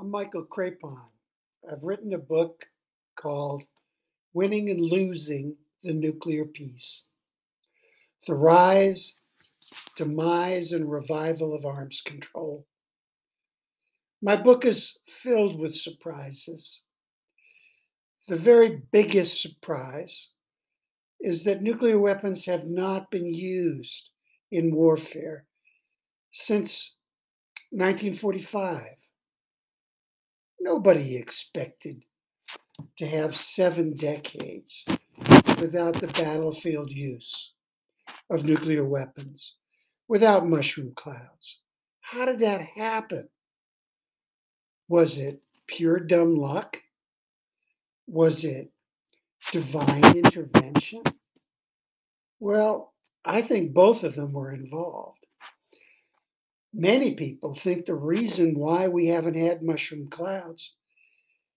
I'm Michael Krepon. I've written a book called Winning and Losing the Nuclear Peace The Rise, Demise, and Revival of Arms Control. My book is filled with surprises. The very biggest surprise is that nuclear weapons have not been used in warfare since 1945. Nobody expected to have seven decades without the battlefield use of nuclear weapons, without mushroom clouds. How did that happen? Was it pure dumb luck? Was it divine intervention? Well, I think both of them were involved. Many people think the reason why we haven't had mushroom clouds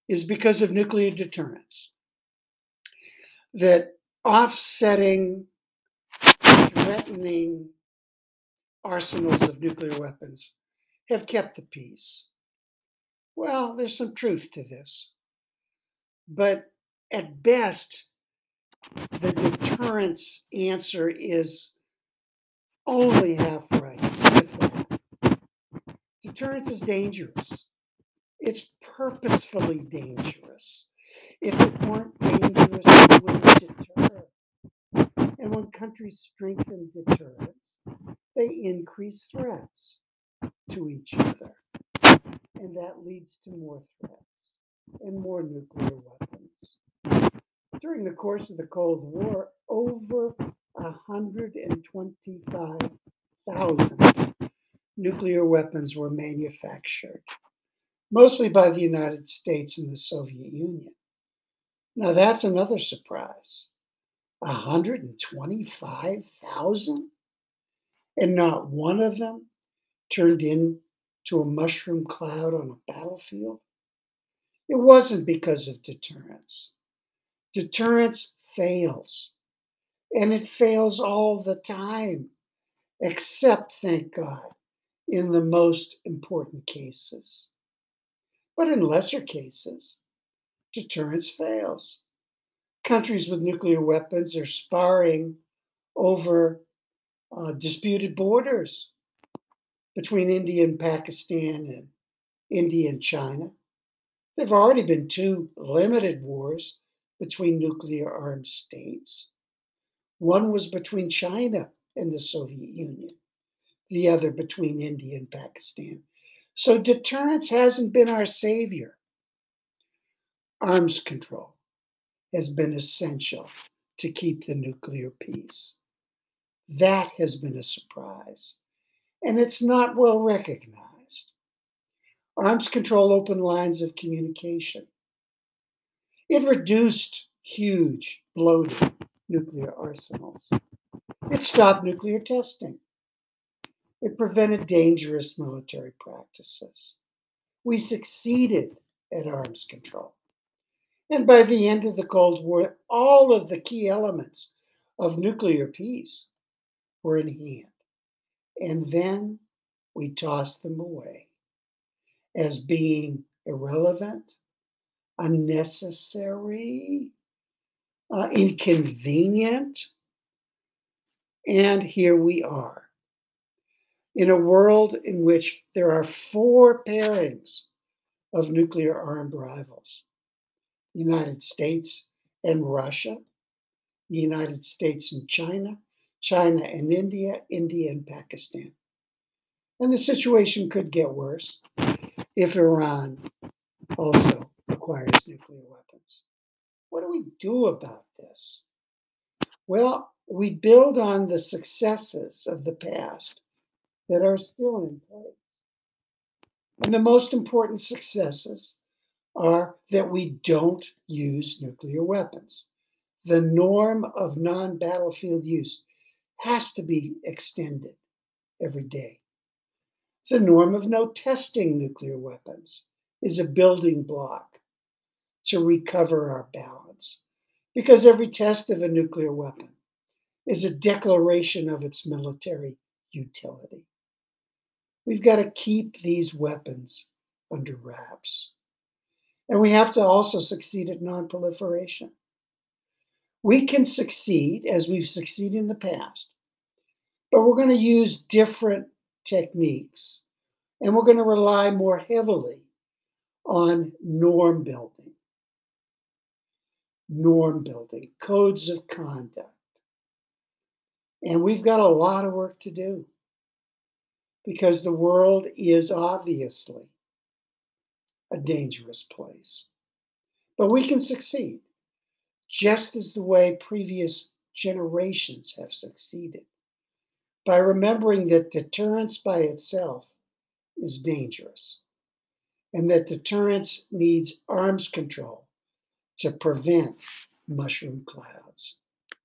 is because of nuclear deterrence. That offsetting, threatening arsenals of nuclear weapons have kept the peace. Well, there's some truth to this. But at best, the deterrence answer is only half right. Deterrence is dangerous. It's purposefully dangerous. If it weren't dangerous, it wouldn't deter. And when countries strengthen deterrence, they increase threats to each other. And that leads to more threats and more nuclear weapons. During the course of the Cold War, over 125,000 nuclear weapons were manufactured, mostly by the United States and the Soviet Union. Now, that's another surprise 125,000? And not one of them turned into a mushroom cloud on a battlefield? It wasn't because of deterrence. Deterrence fails, and it fails all the time, except, thank God, in the most important cases. But in lesser cases, deterrence fails. Countries with nuclear weapons are sparring over uh, disputed borders between India and Pakistan and India and China. There have already been two limited wars between nuclear armed states. One was between China and the Soviet Union the other between India and Pakistan. So deterrence hasn't been our savior. Arms control has been essential to keep the nuclear peace. That has been a surprise, and it's not well recognized. Arms control opened lines of communication. It reduced huge, bloated nuclear arsenals. It stopped nuclear testing. It prevented dangerous military practices. We succeeded at arms control. And by the end of the Cold War, all of the key elements of nuclear peace were in hand. And then we tossed them away as being irrelevant, unnecessary, uh, inconvenient. And here we are in a world in which there are four pairings of nuclear armed rivals the United States and Russia, the United States and China, China and India, India and Pakistan. And the situation could get worse if Iran also acquires nuclear weapons. What do we do about this? Well, we build on the successes of the past that are still in place. And the most important successes are that we don't use nuclear weapons. The norm of non battlefield use has to be extended every day. The norm of no testing nuclear weapons is a building block to recover our balance because every test of a nuclear weapon is a declaration of its military utility. We've got to keep these weapons under wraps. And we have to also succeed at nonproliferation. We can succeed as we've succeeded in the past, but we're going to use different techniques and we're going to rely more heavily on norm building, norm building, codes of conduct. And we've got a lot of work to do because the world is obviously a dangerous place. But we can succeed just as the way previous generations have succeeded by remembering that deterrence by itself is dangerous and that deterrence needs arms control to prevent mushroom clouds.